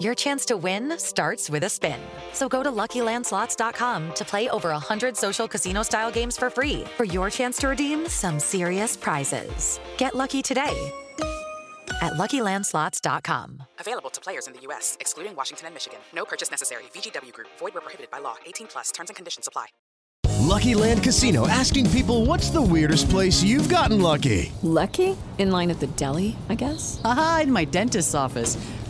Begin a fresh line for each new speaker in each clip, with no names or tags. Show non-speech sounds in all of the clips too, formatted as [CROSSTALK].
Your chance to win starts with a spin. So go to LuckyLandSlots.com to play over 100 social casino-style games for free for your chance to redeem some serious prizes. Get lucky today at LuckyLandSlots.com.
Available to players in the U.S., excluding Washington and Michigan. No purchase necessary. VGW Group. Void where prohibited by law. 18 plus. Terms and conditions apply.
Lucky Land Casino asking people what's the weirdest place you've gotten lucky?
Lucky? In line at the deli, I guess?
Aha, in my dentist's office.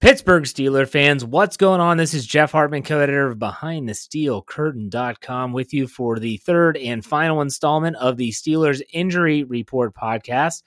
Pittsburgh Steeler fans, what's going on? This is Jeff Hartman, co-editor of BehindTheSteelCurtain.com with you for the third and final installment of the Steelers Injury Report podcast.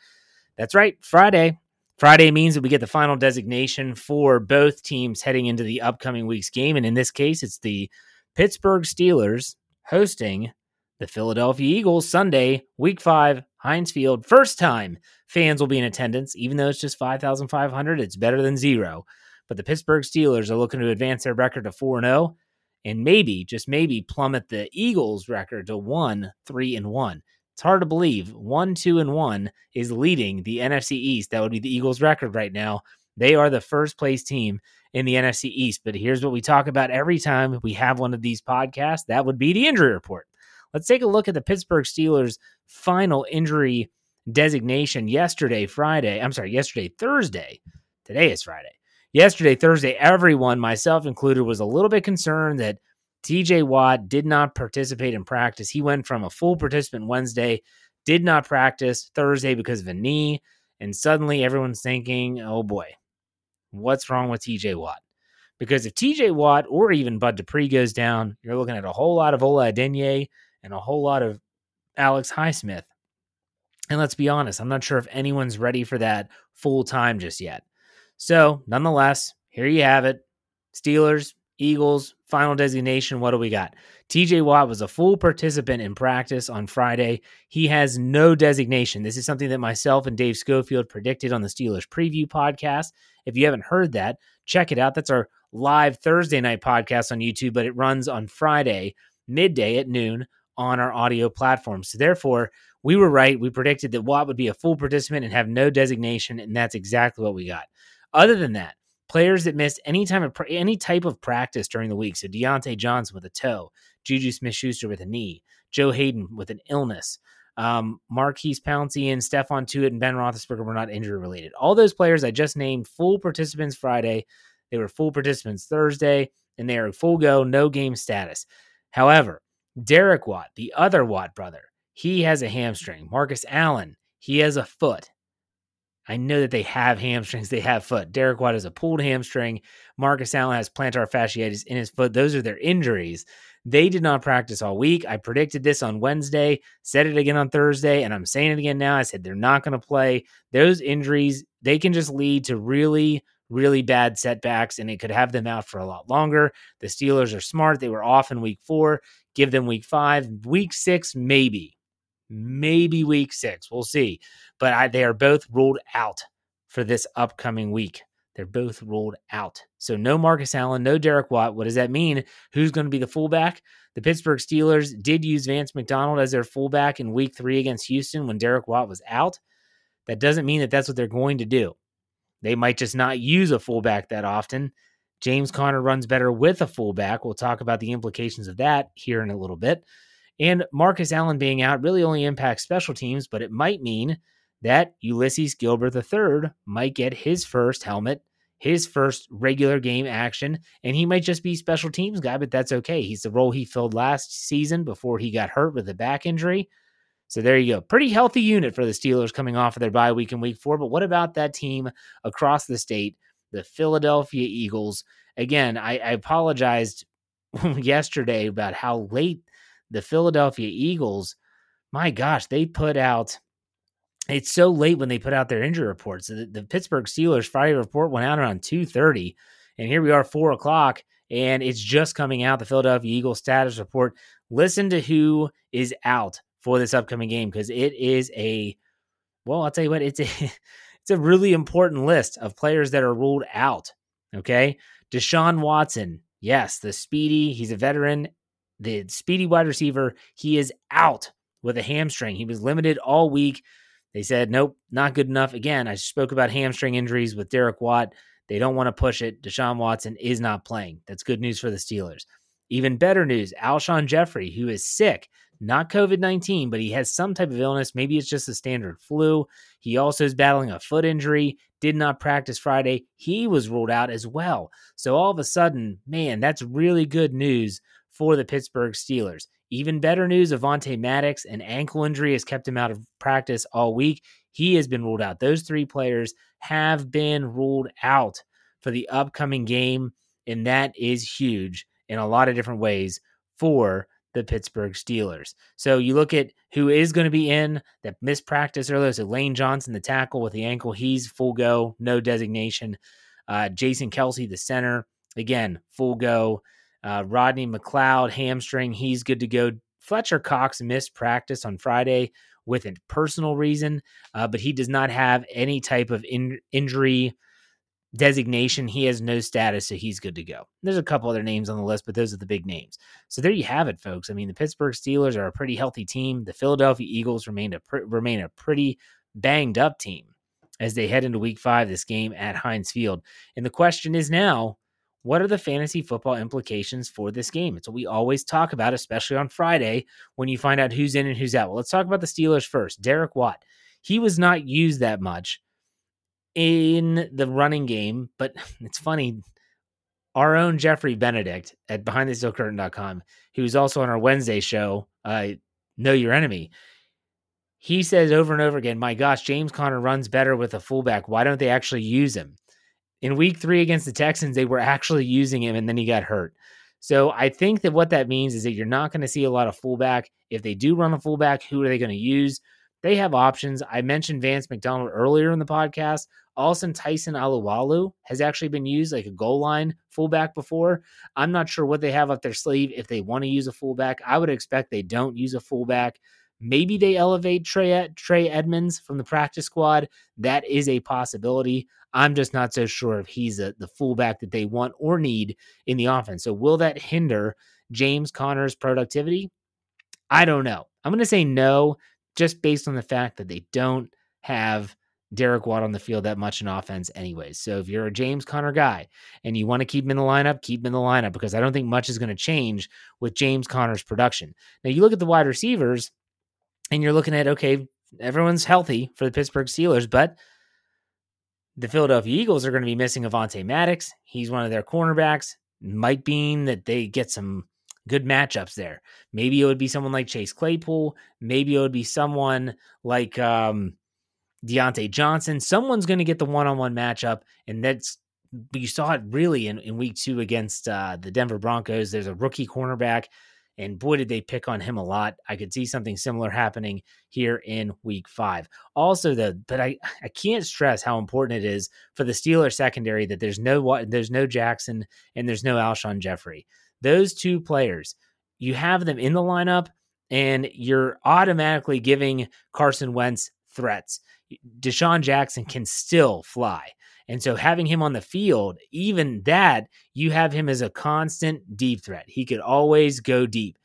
That's right, Friday. Friday means that we get the final designation for both teams heading into the upcoming week's game. And in this case, it's the Pittsburgh Steelers hosting the Philadelphia Eagles Sunday, week five, Heinz Field. First time fans will be in attendance, even though it's just 5,500. It's better than zero. But the Pittsburgh Steelers are looking to advance their record to 4 0 and maybe, just maybe, plummet the Eagles' record to 1 3 and 1. It's hard to believe 1 2 and 1 is leading the NFC East. That would be the Eagles' record right now. They are the first place team in the NFC East. But here's what we talk about every time we have one of these podcasts that would be the injury report. Let's take a look at the Pittsburgh Steelers' final injury designation yesterday, Friday. I'm sorry, yesterday, Thursday. Today is Friday. Yesterday, Thursday, everyone, myself included, was a little bit concerned that TJ Watt did not participate in practice. He went from a full participant Wednesday, did not practice Thursday because of a knee. And suddenly everyone's thinking, oh boy, what's wrong with TJ Watt? Because if TJ Watt or even Bud Dupree goes down, you're looking at a whole lot of Ola Adeniyi and a whole lot of Alex Highsmith. And let's be honest, I'm not sure if anyone's ready for that full time just yet. So, nonetheless, here you have it. Steelers, Eagles, final designation. What do we got? TJ Watt was a full participant in practice on Friday. He has no designation. This is something that myself and Dave Schofield predicted on the Steelers preview podcast. If you haven't heard that, check it out. That's our live Thursday night podcast on YouTube, but it runs on Friday, midday at noon on our audio platform. So, therefore, we were right. We predicted that Watt would be a full participant and have no designation, and that's exactly what we got. Other than that, players that missed any time of any type of practice during the week. So Diontae Johnson with a toe, Juju Smith Schuster with a knee, Joe Haden with an illness. Um, Maurkice Pouncey and Stephon Tuitt and Ben Roethlisberger were not injury related. All those players I just named full participants Friday. They were full participants Thursday, and they are full go, no game status. However, Derek Watt, the other Watt brother, he has a hamstring. Marcus Allen, he has a foot. I know that they have hamstrings, they have foot. Derek Watt has a pulled hamstring. Marcus Allen has plantar fasciitis in his foot. Those are their injuries. They did not practice all week. I predicted this on Wednesday, said it again on Thursday, and I'm saying it again now. I said they're not going to play. Those injuries, they can just lead to really, really bad setbacks, and it could have them out for a lot longer. The Steelers are smart. They were off in week four. Give them week five. Week six, maybe maybe week six. We'll see. But I, they are both ruled out for this upcoming week. They're both ruled out. So no Marcus Allen, no Derek Watt. What does that mean? Who's going to be the fullback? The Pittsburgh Steelers did use Vance McDonald as their fullback in week three against Houston when Derek Watt was out. That doesn't mean that that's what they're going to do. They might just not use a fullback that often. James Conner runs better with a fullback. We'll talk about the implications of that here in a little bit. And Marcus Allen being out really only impacts special teams, but it might mean that Ulysses Gilbert III might get his first helmet, his first regular game action, and he might just be special teams guy, but that's okay. He's the role he filled last season before he got hurt with a back injury. So there you go. Pretty healthy unit for the Steelers coming off of their bye week in week four. But what about that team across the state, the Philadelphia Eagles? Again, I, I apologized [LAUGHS] yesterday about how late the Philadelphia Eagles, my gosh, they put out. It's so late when they put out their injury reports. The, the Pittsburgh Steelers Friday report went out around two thirty, and here we are four o'clock, and it's just coming out. The Philadelphia Eagles status report. Listen to who is out for this upcoming game because it is a well, I'll tell you what, it's a [LAUGHS] it's a really important list of players that are ruled out. Okay. Deshaun Watson, yes, the speedy, he's a veteran, the speedy wide receiver, he is out with a hamstring. He was limited all week. They said, nope, not good enough. Again, I spoke about hamstring injuries with Derek Watt. They don't want to push it. Deshaun Watson is not playing. That's good news for the Steelers. Even better news Alshon Jeffery, who is sick, not COVID 19, but he has some type of illness. Maybe it's just a standard flu. He also is battling a foot injury, did not practice Friday. He was ruled out as well. So all of a sudden, man, that's really good news for the Pittsburgh Steelers. Even better news Avonte Maddox, an ankle injury has kept him out of practice all week. He has been ruled out. Those three players have been ruled out for the upcoming game, and that is huge in a lot of different ways for the Pittsburgh Steelers. So you look at who is going to be in that missed practice earlier. So Lane Johnson, the tackle with the ankle, he's full go, no designation. Uh, Jason Kelce, the center, again, full go. Uh, Rodney McLeod, hamstring, he's good to go. Fletcher Cox missed practice on Friday with a personal reason, uh, but he does not have any type of in- injury designation. He has no status, so he's good to go. There's a couple other names on the list, but those are the big names. So there you have it, folks. I mean, the Pittsburgh Steelers are a pretty healthy team. The Philadelphia Eagles remain a pr- remain a pretty banged up team as they head into Week Five. This game at Heinz Field, and the question is now. What are the fantasy football implications for this game? It's what we always talk about, especially on Friday when you find out who's in and who's out. Well, let's talk about the Steelers first. Derek Watt. He was not used that much in the running game, but [LAUGHS] it's funny. Our own Jeffrey Benedict at BehindTheSteelCurtain.com, who's also on our Wednesday show, uh, Know Your Enemy, he says over and over again, My gosh, James Conner runs better with a fullback. Why don't they actually use him? In week three against the Texans, they were actually using him and then he got hurt. So I think that what that means is that you're not going to see a lot of fullback. If they do run a fullback, who are they going to use? They have options. I mentioned Vance McDonald earlier in the podcast. Alson Tyson Alualu has actually been used like a goal line fullback before. I'm not sure what they have up their sleeve if they want to use a fullback. I would expect they don't use a fullback. Maybe they elevate Trey, Trey Edmunds from the practice squad. That is a possibility. I'm just not so sure if he's a, the fullback that they want or need in the offense. So, will that hinder James Conner's productivity? I don't know. I'm going to say no, just based on the fact that they don't have Derek Watt on the field that much in offense, anyways. So if you're a James Conner guy and you want to keep him in the lineup, keep him in the lineup because I don't think much is going to change with James Conner's production. Now you look at the wide receivers and you're looking at okay, everyone's healthy for the Pittsburgh Steelers, but the Philadelphia Eagles are going to be missing Avonte Maddox. He's one of their cornerbacks. Might mean that they get some good matchups there. Maybe it would be someone like Chase Claypool. Maybe it would be someone like um, Diontae Johnson. Someone's going to get the one on one matchup. And that's, you saw it really in, in week two against uh, the Denver Broncos. There's a rookie cornerback. And boy, did they pick on him a lot. I could see something similar happening here in week five. Also, though, but I, I can't stress how important it is for the Steelers secondary that there's no there's no Jackson and there's no Alshon Jeffery. Those two players, you have them in the lineup and you're automatically giving Carson Wentz threats. DeSean Jackson can still fly. And so having him on the field, even that, you have him as a constant deep threat. He could always go deep.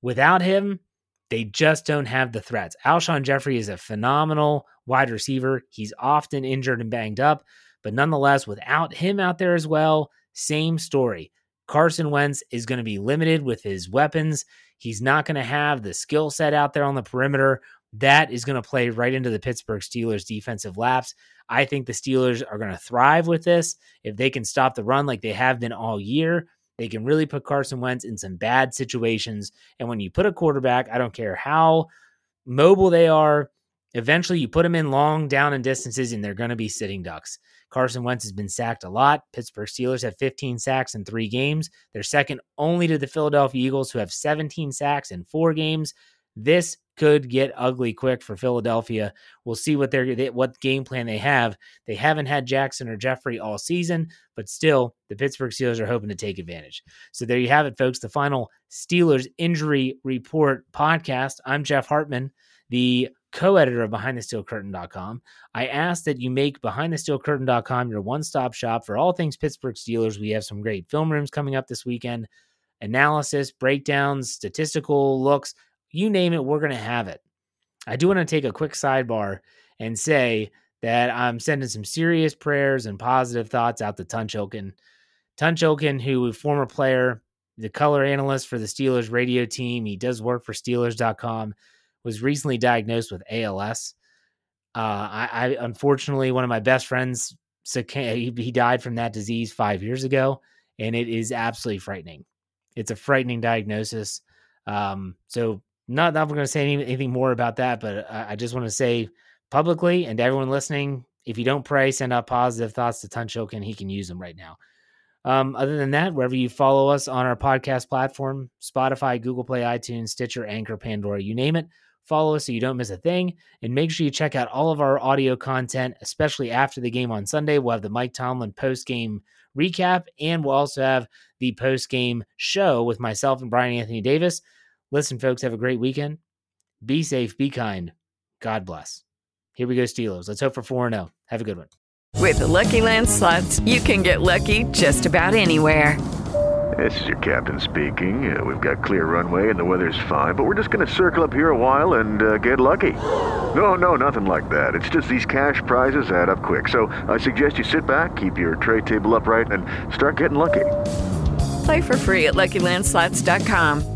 Without him, they just don't have the threats. Alshon Jeffery is a phenomenal wide receiver. He's often injured and banged up, but nonetheless, without him out there as well, same story. Carson Wentz is going to be limited with his weapons. He's not going to have the skill set out there on the perimeter. That is going to play right into the Pittsburgh Steelers defensive laps. I think the Steelers are going to thrive with this. If they can stop the run like they have been all year, they can really put Carson Wentz in some bad situations. And when you put a quarterback, I don't care how mobile they are, eventually you put them in long down and distances and they're going to be sitting ducks. Carson Wentz has been sacked a lot. Pittsburgh Steelers have 15 sacks in three games. They're second only to the Philadelphia Eagles, who have 17 sacks in four games. This could get ugly quick for Philadelphia. We'll see what their what game plan they have. They haven't had Jackson or Jeffery all season, but still, the Pittsburgh Steelers are hoping to take advantage. So there you have it, folks. The final Steelers injury report podcast. I'm Jeff Hartman, the co-editor of BehindTheSteelCurtain.com. I ask that you make BehindTheSteelCurtain.com your one-stop shop for all things Pittsburgh Steelers. We have some great film rooms coming up this weekend, analysis, breakdowns, statistical looks you name it, we're going to have it. I do want to take a quick sidebar and say that I'm sending some serious prayers and positive thoughts out to Tunch Ilkin. Tunch Ilkin, who a former player, the color analyst for the Steelers radio team, he does work for Steelers.com, was recently diagnosed with ALS. Uh, I, I, unfortunately, one of my best friends, he, he died from that disease five years ago, and it is absolutely frightening. It's a frightening diagnosis. Um, so not not going to say any, anything more about that, but I, I just want to say publicly and to everyone listening, if you don't pray, send out positive thoughts to Tunchok and he can use them right now. Um, other than that, wherever you follow us on our podcast platform, Spotify, Google Play, iTunes, Stitcher, Anchor, Pandora, you name it, follow us so you don't miss a thing. And make sure you check out all of our audio content, especially after the game on Sunday. We'll have the Mike Tomlin post game recap, and we'll also have the post game show with myself and Brian Anthony Davis. Listen, folks, have a great weekend. Be safe, be kind. God bless. Here we go, Steelers. Let's hope for 4 0. Have a good one.
With the Lucky Land slots, you can get lucky just about anywhere.
This is your captain speaking. Uh, we've got clear runway and the weather's fine, but we're just going to circle up here a while and uh, get lucky. No, no, nothing like that. It's just these cash prizes add up quick. So I suggest you sit back, keep your tray table upright, and start getting lucky.
Play for free at LuckyLandSlots.com.